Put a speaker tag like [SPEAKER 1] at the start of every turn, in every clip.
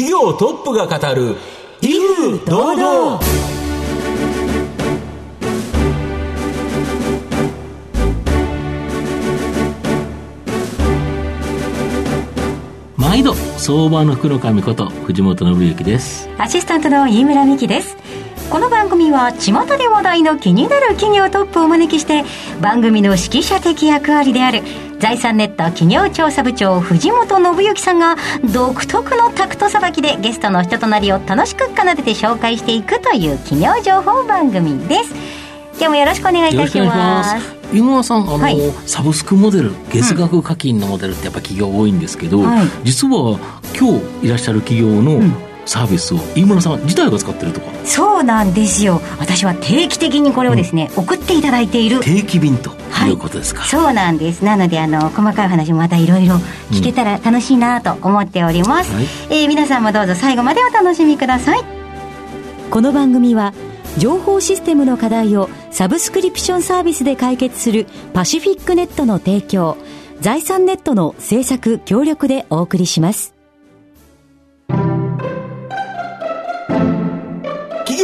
[SPEAKER 1] 企業トップが語る威風堂々。
[SPEAKER 2] 毎度相場の福の神こと藤本信之です。
[SPEAKER 3] アシスタントの飯村美希ですこの番組は巷で話題の気になる企業トップをお招きして番組の指揮者的役割である財産ネット企業調査部長藤本信之さんが独特のタクトさばきでゲストの人となりを楽しく奏でて紹介していくという企業情報番組です。今日もよろしくお願いいたします。
[SPEAKER 2] 井村さんあの、
[SPEAKER 3] はい
[SPEAKER 2] サブスクモデル月額課金のモデルってやっぱ企業多いんですけど、
[SPEAKER 3] はい。
[SPEAKER 2] 実は今日いらっしゃる企業の
[SPEAKER 3] ん
[SPEAKER 2] サービスを井村さん自体が使ってるとか？
[SPEAKER 3] そうなんですよ。私は定期的にこれをですね、送っていただいている。
[SPEAKER 2] 定期便と
[SPEAKER 3] はい。
[SPEAKER 2] いうことですか、
[SPEAKER 3] そうなんです。なのであの細かい話もまたいろいろ聞けたら楽しいなと思っております、
[SPEAKER 2] はい。
[SPEAKER 3] えー皆さんもどうぞ最後までお楽しみください。この番組は情報システムの課題をサブスクリプションサービスで解決するパシフィックネットの提供財産ネットの制作協力でお送りします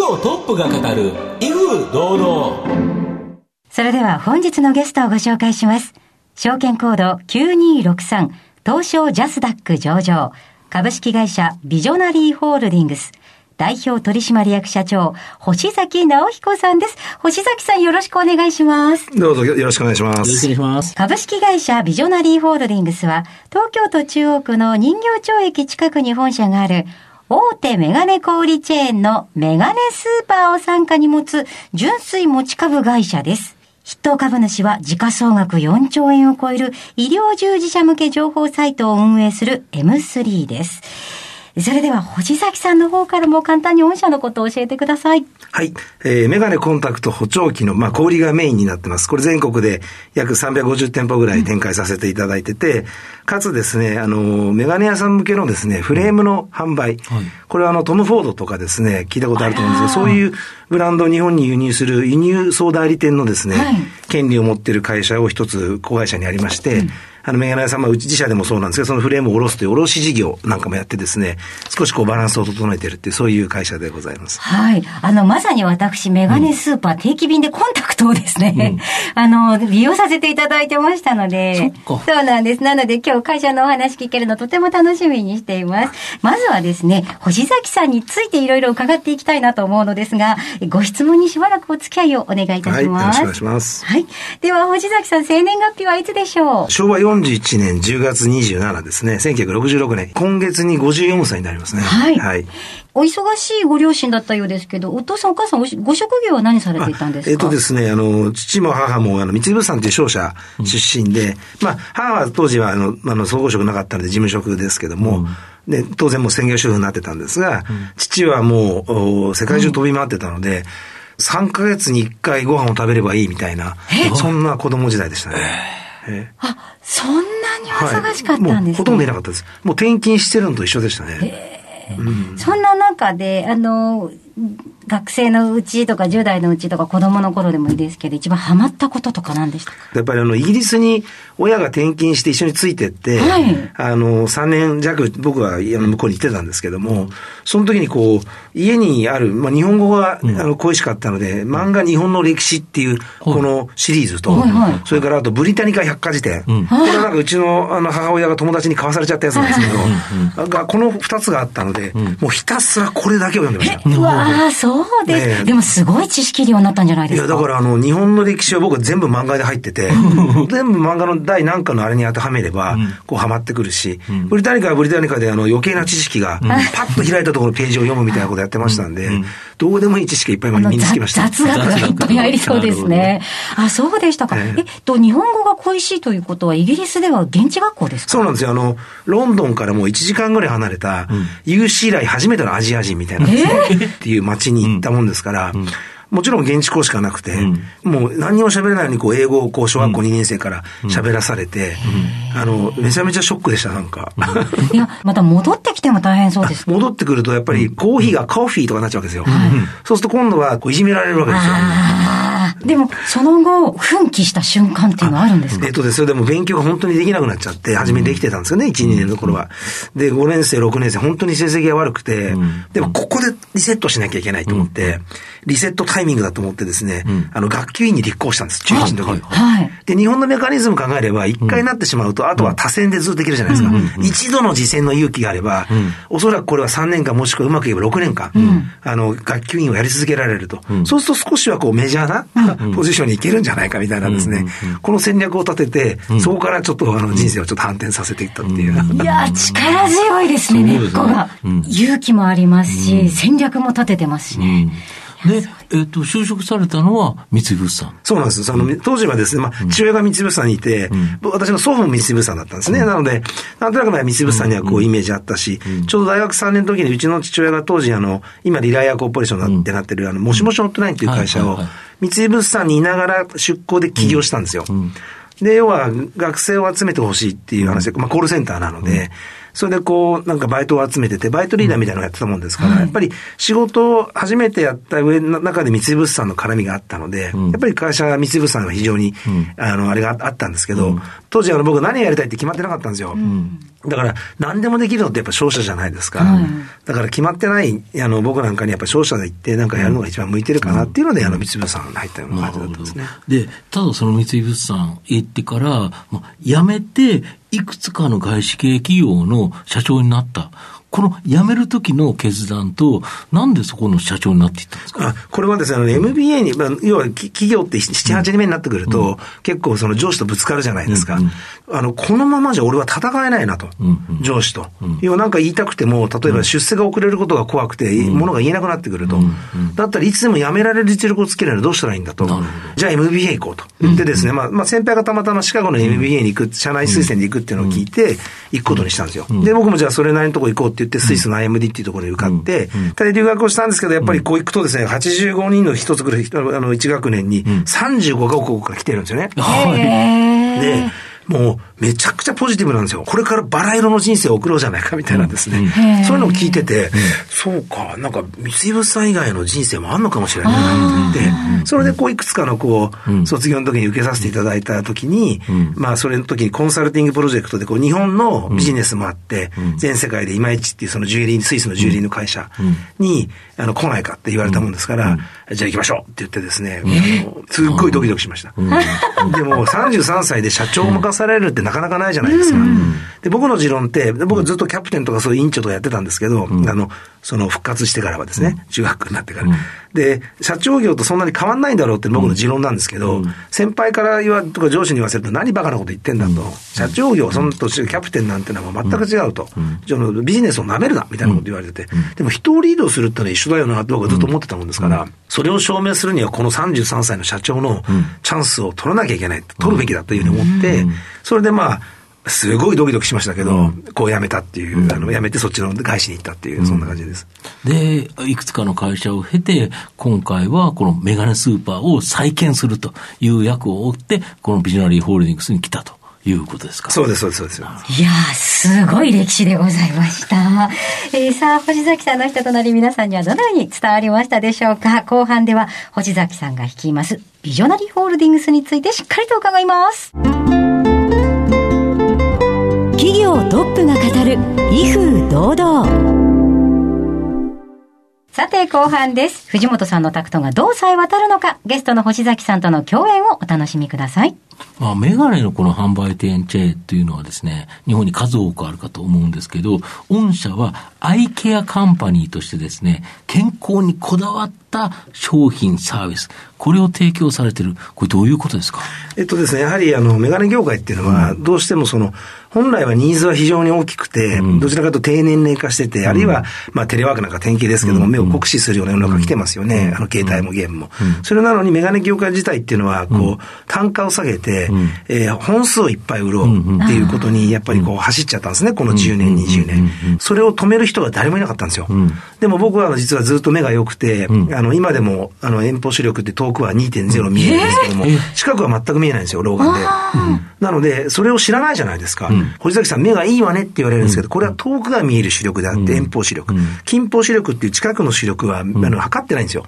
[SPEAKER 1] 業トップが語る威風堂々
[SPEAKER 3] それでは本日のゲストをご紹介します。証券コード9263東証ジャスダック上場株式会社ビジョナリーホールディングス代表取締役社長星崎直彦さんです。星崎さんよろしくお願いします。
[SPEAKER 4] どうぞよろしくお願いしま
[SPEAKER 2] よろしくお願い
[SPEAKER 4] す。
[SPEAKER 2] します
[SPEAKER 3] 株式会社ビジョナリーホールディングスは東京都中央区の人形町駅近くに本社がある大手メガネ小売チェーンのメガネスーパーを参加に持つ純粋持ち株会社です。筆頭株主は時価総額4兆円を超える医療従事者向け情報サイトを運営する M3 です。それでは星崎さんの方からも簡単に御社のことを教えてください。
[SPEAKER 4] はい。えー、メガネコンタクト補聴器の、まあ、小売りがメインになってます。これ全国で約350店舗ぐらい展開させていただいてて、かつですね、あの、メガネ屋さん向けのですね、フレームの販売。これはあの、トム・フォードとかですね、聞いたことあると思うんですけど、そういうブランドを日本に輸入する輸入総代理店のですね、
[SPEAKER 3] はい
[SPEAKER 4] 権利を持っている会社を一つ子会社にありまして、あの、メガネ屋さん、まあ、うち自社でもそうなんですけど、そのフレームを下ろすという卸事業なんかもやってですね、少しこうバランスを整えているっていう、そういう会社でございます。
[SPEAKER 3] はい。あの、まさに私、メガネスーパー定期便でコンタクトをですね、あの、利用させていただいてましたので、
[SPEAKER 2] そ
[SPEAKER 3] そうなんです。なので今日会社のお話聞けるのとても楽しみにしています。まずはですね、星崎さんについていろいろ伺っていきたいなと思うのですが、ご質問にしばらくお付き合いをお願いいたします。
[SPEAKER 4] はいよろしくお願いします
[SPEAKER 3] はい。では、星崎さん、生年月日はいつでしょう？
[SPEAKER 4] 昭和41年10月27ですね。1966年。今月に54歳になりますね。
[SPEAKER 3] はい
[SPEAKER 4] はい。
[SPEAKER 3] お忙しいご両親だったようですけど、お父さんお母さんご職業は何されていたんですか？
[SPEAKER 4] えっとですね、あの、父も母も、あの、三井物産という商社出身で、まあ、母は当時は、あの、あの、総合職なかったので事務職ですけども、で、当然もう専業主婦になってたんですが、父はもう、お世界中飛び回ってたので、3ヶ月に1回ご飯を食べればいいみたいな、そんな子供時代でしたね。え
[SPEAKER 3] あ、そんなにお忙しかったんですね。
[SPEAKER 4] もうほとんどいなかったです。もう転勤してるのと一緒でしたね。
[SPEAKER 3] そんな中で、あの、学生のうちとか10代のうちとか子供の頃でもいいですけど、一番ハマったこととか何でしたか？
[SPEAKER 4] やっぱりあの、イギリスに親が転勤して一緒についてって、
[SPEAKER 3] はい。
[SPEAKER 4] あの、3年弱僕はあの向こうに行ってたんですけども、その時にこう、家にある、まあ、日本語が、あの恋しかったので、漫画日本の歴史っていう、このシリーズと、
[SPEAKER 3] はいはい。
[SPEAKER 4] それからあとブリタニカ百科事典。これはなんかうちのあの母親が友達に買わされちゃったやつなんですけど、がこの2つがあったので、もうひたすらこれだけを読んでました。
[SPEAKER 3] うわあ、そうです、
[SPEAKER 4] ねえ。
[SPEAKER 3] でもすごい知識量になったんじゃないで
[SPEAKER 4] いや、
[SPEAKER 3] すか。
[SPEAKER 4] だからあの、日本の歴史は僕は全部漫画で入ってて、全部漫画の第何かのあれに当てはめれば、こうハマってくるし、ブリタニカはブリタニカであの余計な知識が、パッと開いたところのページを読むみたいなことやってましたんで、どうでもいい知識がいっぱい身につきました。
[SPEAKER 3] 雑雑学がいっぱいありそうですね。あ、そうでしたか。
[SPEAKER 4] え
[SPEAKER 3] え。っと、日本語が恋しいということは、イギリスでは現地学校ですか？
[SPEAKER 4] そうなんですよ。あの、ロンドンからもう1時間ぐらい離れた、有史以来初めてのアジア人みたいな、っていう街に行ったもんですから、もちろん現地校しかなくて、もう何にも喋れないのにこう英語をこう小学校2年生から喋らされて、あの、めちゃめちゃショックでした、なんか。
[SPEAKER 3] いや、また戻ってきても大変そうです。
[SPEAKER 4] 戻ってくるとやっぱりコーヒーがコーヒーとかになっちゃうわけですよ。そうすると今度はこういじめられるわけですよ。
[SPEAKER 3] でも、その後、奮起した瞬間っていうのはあるんですか？
[SPEAKER 4] えっとですね、でも勉強が本当にできなくなっちゃって、初めできてたんですよね、1、2年の頃は。で、5年生、6年生、本当に成績が悪くて、でもここでリセットしなきゃいけないと思って、リセットタイミングだと思ってですね、あの、学級委員に立候補したんです、中1の時に。
[SPEAKER 3] はい。
[SPEAKER 4] で、日本のメカニズム考えれば、一回なってしまうと、あとは多選でずっとできるじゃないですか。一度の次戦の勇気があれば、おそらくこれは3年間もしくはうまくいけば6年間、あの、学級委員をやり続けられると。そうすると少しはこうメジャーなポジションに行けるんじゃないかみたいなですね、この戦略を立てて、そこからちょっとあの人生をちょっと反転させていったっていう。
[SPEAKER 3] いやー、力強いですね、根っこが。勇気もありますし、戦略も立ててますしね。
[SPEAKER 2] で、えっと、就職されたのは三井物産。
[SPEAKER 4] そうなんです。その、当時はですね、まあ、父親が三井物産にいて、私の祖父も三井物産だったんですね。なので、なんとなくまあ三井物産にはこうイメージあったし、ちょうど大学3年の時にうちの父親が当時あの、今リライアコーポレーションってなってる、あの、もしもしホットナインっていう会社を三井物産にいながら出向で起業したんですよ。で、要は学生を集めてほしいっていう話で、まあコールセンターなので、それでこう、なんかバイトを集めてて、バイトリーダーみたいなのをやってたもんですから、やっぱり仕事を初めてやった上の中で三井物産の絡みがあったので、やっぱり会社三井物産は非常に、あの、あれがあったんですけど、当時あの僕何やりたいって決まってなかったんですよ。だから、何でもできるのってやっぱ商社じゃないですか。だから決まってない、あの、僕なんかにやっぱ商社で行ってなんかやるのが一番向いてるかなっていうので、あの、三井物産に入ったような感じだったんですね。
[SPEAKER 2] で、ただその三井物産行ってから、まあ、辞めて、いくつかの外資系企業の社長になった。この辞める時の決断と、なんでそこの社長になっていったんですか？
[SPEAKER 4] あこれはですね、あの MBA に、まあ、要はき企業って7、8年目になってくると、結構その上司とぶつかるじゃないですか。あの、このままじゃ俺は戦えないなと。上司と。要はなんか言いたくても、例えば出世が遅れることが怖くて、ものが言えなくなってくると。だったらいつでも辞められる実力をつけるのはどうしたらいいんだと。じゃあ MBA 行こうと。言ってですね、まあ、まあ、先輩がたまたまシカゴの MBA に行く、社内推薦で行くっていうのを聞いて、行くことにしたんですよ。で、僕もじゃあそれなりのとこ行こうって言って、スイスの IMD っていうところに受かって、ただ留学をしたんですけど、やっぱりこう行くとですね、85人の一つくらい、あの、1学年に35カ国から来てるんですよね。で、もうめちゃくちゃポジティブなんですよ。これからバラ色の人生を送ろうじゃないかみたいなですね。そういうのを聞いてて、そうか、なんか三井物産以外の人生もあんのかもしれないなって。言って、それでこういくつかのこう、卒業の時に受けさせていただいた時に、まあそれの時にコンサルティングプロジェクトでこう日本のビジネスもあって、全世界でいまいちっていうそのジュエリー、スイスのジュエリーの会社に、あの来ないかって言われたもんですから、じゃあ行きましょうって言ってですね、あのすっごいドキドキしました。でも33歳で社長を任されるってなかなかないじゃないですか。で、僕の持論って、で僕ずっとキャプテンとかそういう委員長とかやってたんですけど、あの、その復活してからはですね、中学になってから。で、社長業とそんなに変わんないんだろうって僕の持論なんですけど、先輩から言わ、とか上司に言わせると何バカなこと言ってんだと。社長業、その年キャプテンなんてのは全く違うと。ビジネスを舐めるな、みたいなこと言われてて。でも人をリードするってのは一緒だよなって僕はずっと思ってたもんですから、それを証明するにはこの33歳の社長のチャンスを取らなきゃいけない。取るべきだというふうに思って、それでまあ、すごいドキドキしましたけど、こう辞めたっていう、あの、辞めてそっちの外資に行ったっていう、そんな感じです。
[SPEAKER 2] で、いくつかの会社を経て、今回はこのメガネスーパーを再建するという役を負って、このビジョナリーホールディングスに来たということですか？
[SPEAKER 4] そうです、そうです、そうです。
[SPEAKER 3] いやー、すごい歴史でございました。えー、さあ、星崎さんの人となり皆さんにはどのように伝わりましたでしょうか？後半では、星崎さんが率います、ビジョナリーホールディングスについてしっかりと伺います。企業トップが語る、威風堂々。さて、後半です。藤本さんのタクトがどうさえ渡るのか、ゲストの星崎さんとの共演をお楽しみください。
[SPEAKER 2] まあ、メガネのこの販売店チェーンというのはですね、日本に数多くあるかと思うんですけど、御社はアイケアカンパニーとしてですね、健康にこだわった商品、サービス、これを提供されてる。これどういうことですか？
[SPEAKER 4] えっとですね、やはりあの、メガネ業界っていうのは、どうしてもその、本来はニーズは非常に大きくて、どちらかというと低年齢化してて、あるいは、まあテレワークなんか典型ですけども、目を酷使するような世の中来てますよね。あの、携帯もゲームも。それなのにメガネ業界自体っていうのは、こう、単価を下げて、て、えー本数をいっぱい売ろうっていうことに、やっぱりこう走っちゃったんですね、この10年、20年。それを止める人が誰もいなかったんですよ。でも僕は実はずっと目が良くて、あの、今でも、あの、遠方視力って遠くは2.0見えるんですけども、近くは全く見えないんですよ、老眼で。なので、それを知らないじゃないですか。堀崎さん、目がいいわねって言われるんですけど、これは遠くが見える視力であって、遠方視力。近方視力っていう近くの視力は、あの、測ってないんですよ。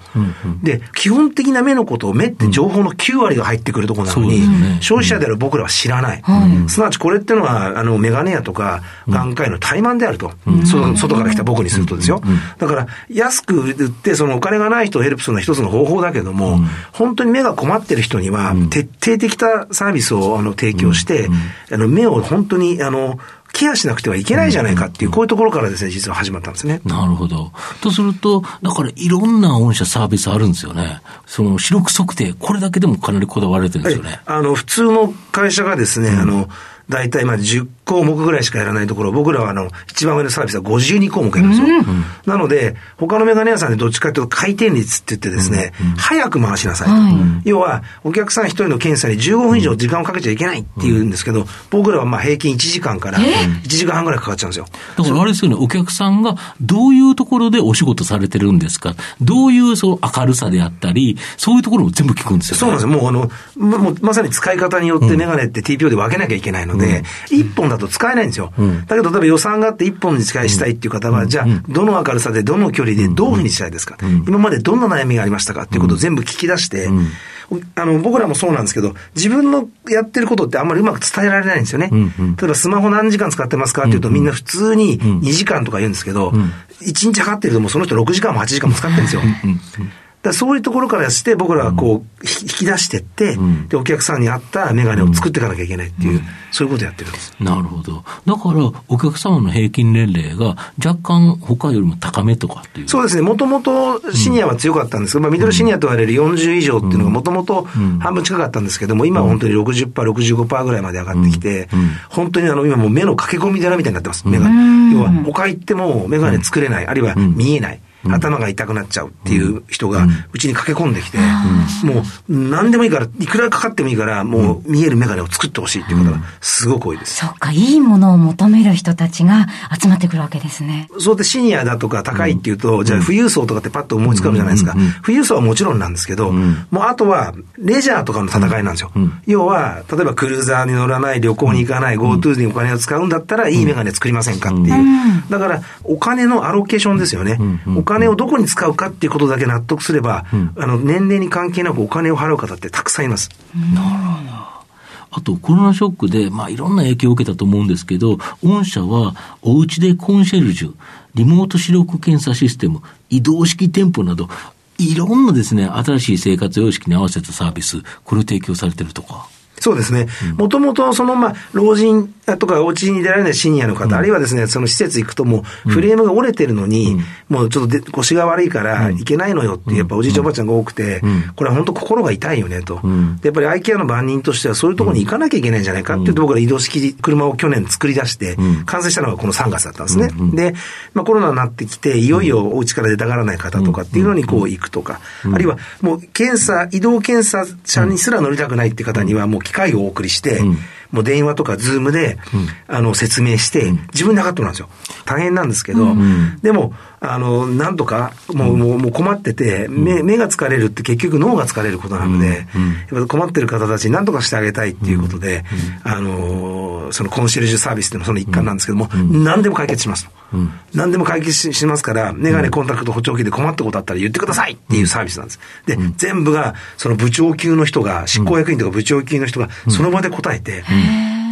[SPEAKER 4] で、基本的な目のことを目って情報の9割が入ってくるところなのに、消費者である僕らは知らない。すなわちこれってのは、あの、メガネ屋とか眼科医の怠慢であると。そ外から来た僕にするとですよ。だから、安く売って、そのお金がない人をヘルプするのは一つの方法だけども、本当に目が困ってる人には、徹底的なサービスをあの提供して、あの、目を本当に、あの、ケアしなくてはいけないじゃないかっていう、こういうところからですね、実は始まったんですね。
[SPEAKER 2] なるほど。とすると、だからいろんな御社サービスあるんですよね。その視力測定、これだけでもかなりこだわられてるんですよね。
[SPEAKER 4] あの、普通の会社がですね、あの、大体まあ10項目ぐらいしかやらないところ、僕らはあの、一番上のサービスは52項目やるんですよ。なので、他のメガネ屋さんでどっちかというと回転率って言ってですね、早く回しなさいと。要は、お客さん一人の検査に15分以上時間をかけちゃいけないっていうんですけど、僕らはまあ平均1時間から1時間半ぐらいかかっちゃうんですよ。
[SPEAKER 2] だからあれですよね、お客さんがどういうところでお仕事されてるんですか、どういうその明るさであったり、そういうところも全部聞くんですよ、ね。
[SPEAKER 4] そうなんですよ。もうあの、まもうまさに使い方によってメガネって TPO で分けなきゃいけないので、1本だと使えないんですよ。だけど、例えば予算があって1本に使いしたいっていう方は、じゃあ、どの明るさで、どの距離で、どういうふうにしたいですか、今までどんな悩みがありましたかっていうことを全部聞き出して、あの、僕らもそうなんですけど、自分のやってることってあんまりうまく伝えられないんですよね。例えばスマホ何時間使ってますかっていうと、みんな普通に2時間とか言うんですけど、1日測ってるともうその人6時間も8時間も使ってるんですよ。だそういうところからして、僕らはこう、引き出してって、で、お客さんに合ったメガネを作っていかなきゃいけないっていう、そういうことをやってるんです。
[SPEAKER 2] なるほど。だから、お客様の平均年齢が若干他よりも高めとかっていう。
[SPEAKER 4] そうですね。もともとシニアは強かったんですけど、まあ、ミドルシニアと言われる40以上っていうのがもともと半分近かったんですけども、今は本当に60%、65%ぐらいまで上がってきて、本当にあの、今もう目の駆け込み寺みたいになってます、目が。要は、他行ってもメガネ作れない、あるいは見えない。頭が痛くなっちゃうっていう人がうちに駆け込んできて、もう何でもいいから、いくらかかってもいいから、もう見えるメガネを作ってほしいっていう方がすごく多いです。
[SPEAKER 3] そっか、いいものを求める人たちが集まってくるわけですね。
[SPEAKER 4] そうでシニアだとか高いっていうと、じゃあ富裕層とかってパッと思いつかむじゃないですか。富裕層はもちろんなんですけど、もうあとはレジャーとかの戦いなんですよ。要は、例えばクルーザーに乗らない、旅行に行かない、GoTo にお金を使うんだったらいいメガネ作りませんかっていう。だから、お金のアロケーションですよね。お金をどこに使うかっていうことだけ納得すれば、あの、年齢に関係なくお金を払う方ってたくさんいます。
[SPEAKER 2] あと、コロナショックで、まあ、いろんな影響を受けたと思うんですけど、御社は、お家でコンシェルジュ、リモート視力検査システム、移動式店舗など、いろんなですね、新しい生活様式に合わせたサービス、これを提供されてるとか。
[SPEAKER 4] そうですね。もともと、その、まあ、老人とかお家に出られないシニアの方、あるいはですね、その施設行くともう、フレームが折れてるのに、もうちょっとで腰が悪いから行けないのよって、やっぱおじいちゃんおばあちゃんが多くて、これは本当心が痛いよねと。でやっぱりアイケアの番人としてはそういうところに行かなきゃいけないんじゃないかって言って僕ら移動式車を去年作り出して、完成したのがこの3月だったんですね。で、まあコロナになってきて、いよいよお家から出たがらない方とかっていうのにこう行くとか、あるいはもう検査、移動検査車にすら乗りたくないって方にはもう機械をお送りして、もう電話とかズームで、あの、説明して、自分で測ってもらうんですよ。大変なんですけど、でも、あの、なんとか、もう、もうもう困ってて、目、目が疲れるって結局脳が疲れることなので、やっぱ困ってる方たちに何とかしてあげたいっていうことで、あの、そのコンシェルジュサービスっていうのもその一環なんですけども、何でも解決しますと。何でも解決ししますから、メガネコンタクト補聴器で困ったことあったら言ってくださいっていうサービスなんです。で、全部が、その部長級の人が、執行役員とか部長級の人が、その場で答えて、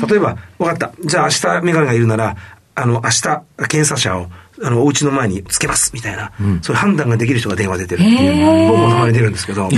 [SPEAKER 4] 例えば、分かった。じゃあ明日メガネがいるなら、あの、明日、検査者を、あの、お家の前につけます、みたいな、そういう判断ができる人が電話出てるっていう、僕もたまに出るんですけど、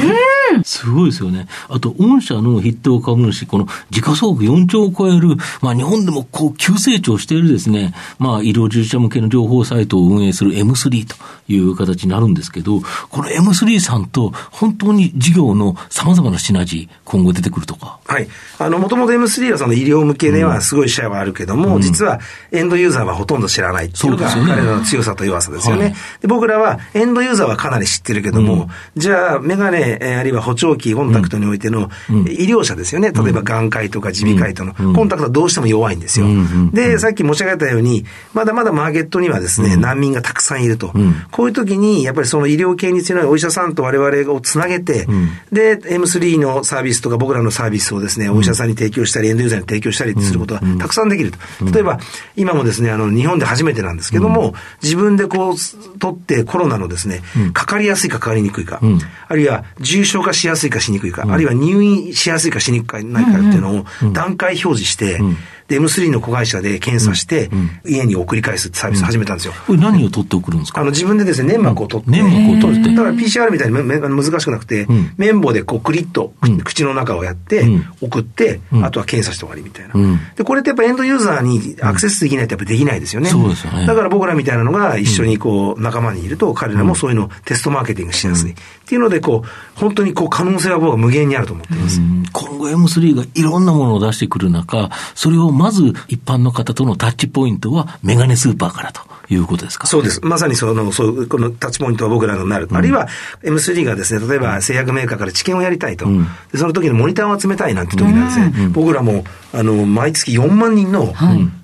[SPEAKER 2] すごいですよね。あと、御社の筆頭株主、この時価総額4兆を超える、まあ日本でもこう急成長しているですね、まあ医療従事者向けの情報サイトを運営する M3 という形になるんですけど、この M3 さんと本当に事業の様々なシナジー、今後出てくるとか。
[SPEAKER 4] はい。あの、もともと M3 はその医療向けではすごいシェアはあるけども、実はエンドユーザーはほとんど知らないっていうのが
[SPEAKER 2] そうですよね。
[SPEAKER 4] 彼らの強さと弱さですよね。で僕らはエンドユーザーはかなり知ってるけども、じゃあメガネ、えーあるいは補聴器、コンタクトにおいての、医療者ですよね。例えば眼科医とか耳鼻科医との、コンタクトはどうしても弱いんですよ。で、さっき申し上げたように、まだまだマーケットにはですね、難民がたくさんいると。こういう時に、やっぱりその医療系に強いお医者さんと我々をつなげて、で、M3 のサービスとか僕らのサービスをですね、お医者さんに提供したり、エンドユーザーに提供したりすることがたくさんできると。例えば、今もですね、あの、日本で初めてなんですけども、自分でこう、取ってコロナのですね、かかりやすいかかかりにくいか、あるいは重症化しやすいかしにくいか、あるいは入院しやすいかしにくいかないかっていうのを段階表示して、で、M3 の子会社で検査して、家に送り返すサービスを始めたんですよ。
[SPEAKER 2] これ何を取って送るんですか？
[SPEAKER 4] あの、自分でですね、粘膜を取って。
[SPEAKER 2] 粘膜を取って。
[SPEAKER 4] だから PCR みたいにめめ難しくなくて、
[SPEAKER 2] ん。
[SPEAKER 4] 綿棒でこうクリッと、
[SPEAKER 2] うん。
[SPEAKER 4] 口の中をやって、
[SPEAKER 2] うん。
[SPEAKER 4] 送って、
[SPEAKER 2] うん。
[SPEAKER 4] あとは検査して終わりみたいな、
[SPEAKER 2] うん。
[SPEAKER 4] で、これってやっぱエンドユーザーにアクセスできないとやっぱできないですよね。
[SPEAKER 2] そうですよね。
[SPEAKER 4] だから僕らみたいなのが一緒にこう仲間にいると、彼らもそういうのをテストマーケティングしやすい。っていうので、こう、本当にこう可能性は僕は無限にあると思っています。
[SPEAKER 2] うん。今後 M3 がいろんなものを出してくる中、それをまず一般の方とのタッチポイントはメガネスーパーからということですか？
[SPEAKER 4] そうです。まさにその、そう、このタッチポイントは僕らのなる。あるいは M3 がですね、例えば製薬メーカーから治験をやりたいと。
[SPEAKER 2] ん
[SPEAKER 4] でその時にモニターを集めたいなんて時なんですね。僕らも、あの、毎月4万人の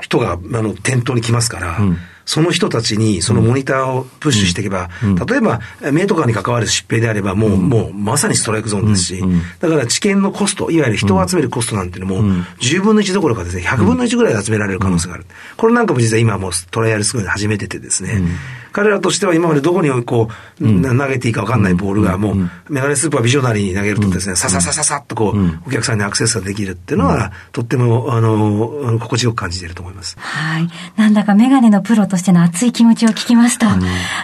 [SPEAKER 4] 人が、あの、店頭に来ますから、
[SPEAKER 2] ん
[SPEAKER 4] その人たちにそのモニターをプッシュしていけば、例えば、目とかに関わる疾病であれば、もう、もう、まさにストライクゾーンですし、だから知見のコスト、いわゆる人を集めるコストなんていうのも、10分の1どころかですね、100分の1ぐらいで集められる可能性がある。これなんかも実は今もうトライアルスクールで始めててですね、彼らとしては今までどこにこう、な投げていいか分かんないボールがもう、メガネスーパービジョナリーに投げるとですね、さささささっとこう、お客さんにアクセスができるっていうのは、とっても、あの、心地よく感じていると思います。
[SPEAKER 3] はい。なんだかメガネのプロとしての熱い気持ちを聞きますと、あ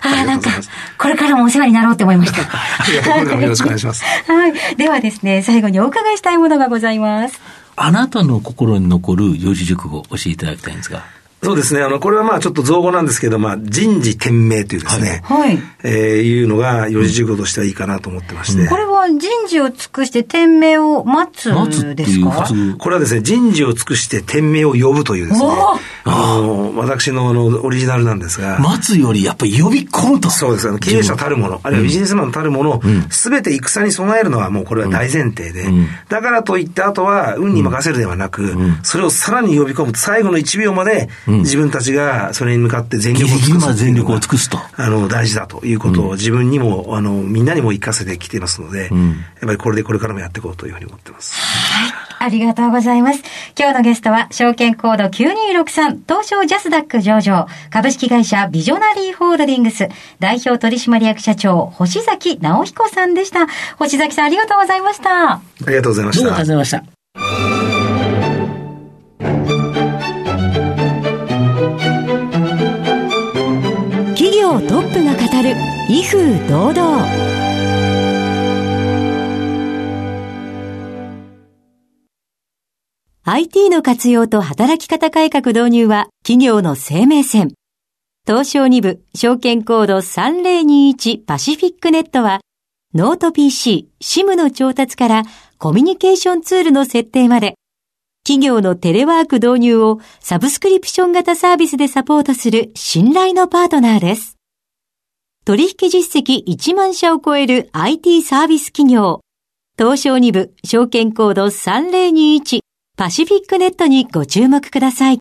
[SPEAKER 3] あ、なんか、これからもお世話になろうって思いました。
[SPEAKER 4] ありがとうございますよろしくお願いします。
[SPEAKER 3] はい。ではですね、最後にお伺いしたいものがございます。
[SPEAKER 2] あなたの心に残る四字熟語を教えていただきたいんですが。
[SPEAKER 4] そうですね。あの、これはまあちょっと造語なんですけど、まあ人事天命というですね、
[SPEAKER 3] はい。
[SPEAKER 4] えーいうのが四字熟語としてはいいかなと思ってまして。
[SPEAKER 3] これは人事を尽くして天命を待つ
[SPEAKER 2] 待つっていう
[SPEAKER 3] ですか。
[SPEAKER 4] これはですね、人事を尽くして天命を呼ぶというですねあの、私のあの、オリジナルなんですが、
[SPEAKER 2] 待つよりやっぱり呼び込むと。
[SPEAKER 4] そうです。あの経営者たるもの、あるいはビジネスマンたるもの、すべて戦に備えるのはもうこれは大前提で、
[SPEAKER 2] ん
[SPEAKER 4] だからといってあとは運に任せるではなく、それをさらに呼び込むと最後の1秒まで自分たちがそれに向かって全
[SPEAKER 2] ギ
[SPEAKER 4] 力を尽くすっていうのが
[SPEAKER 2] 力を尽くすと。
[SPEAKER 4] あの、大事だということを自分にも、あの、みんなにも活かせてきていますので、やっぱりこれでこれからもやっていこうというふうに思ってます。
[SPEAKER 3] ありがとうございます。今日のゲストは、証券コード9263、東証ジャスダック上場、株式会社ビジョナリーホールディングス、代表取締役社長、星崎直彦さんでした。星崎さん、ありがとうございました。
[SPEAKER 4] ありがとうございました
[SPEAKER 2] どうもありがとうご。ざいました。
[SPEAKER 5] 企業トップが語る威風堂々 IT の活用と働き方改革導入は企業の生命線。東証2部証券コード3021パシフィックネットはノート PC、SIM の調達からコミュニケーションツールの設定まで企業のテレワーク導入をサブスクリプション型サービスでサポートする信頼のパートナーです。取引実績1万社を超える IT サービス企業。東証2部証券コード3021パシフィックネットにご注目ください。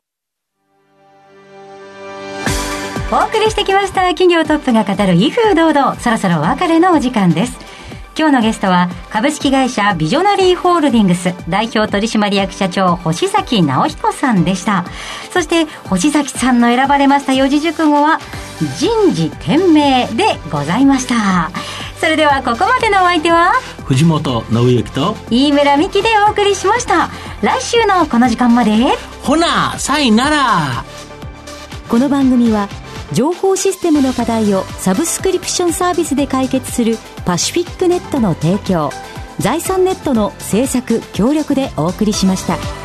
[SPEAKER 3] お送りしてきました企業トップが語る威風堂々そろそろお別れのお時間です今日のゲストは株式会社ビジョナリーホールディングス代表取締役社長星崎直彦さんでしたそして星崎さんの選ばれました四字熟語は人事天命でございましたそれではここまでのお相手は
[SPEAKER 2] 藤本信之と、
[SPEAKER 3] 飯村美希でお送りしました来週のこの時間まで
[SPEAKER 2] ほな、さいなら。
[SPEAKER 5] この番組は情報システムの課題をサブスクリプションサービスで解決するパシフィックネットの提供財産ネットの制作協力でお送りしました。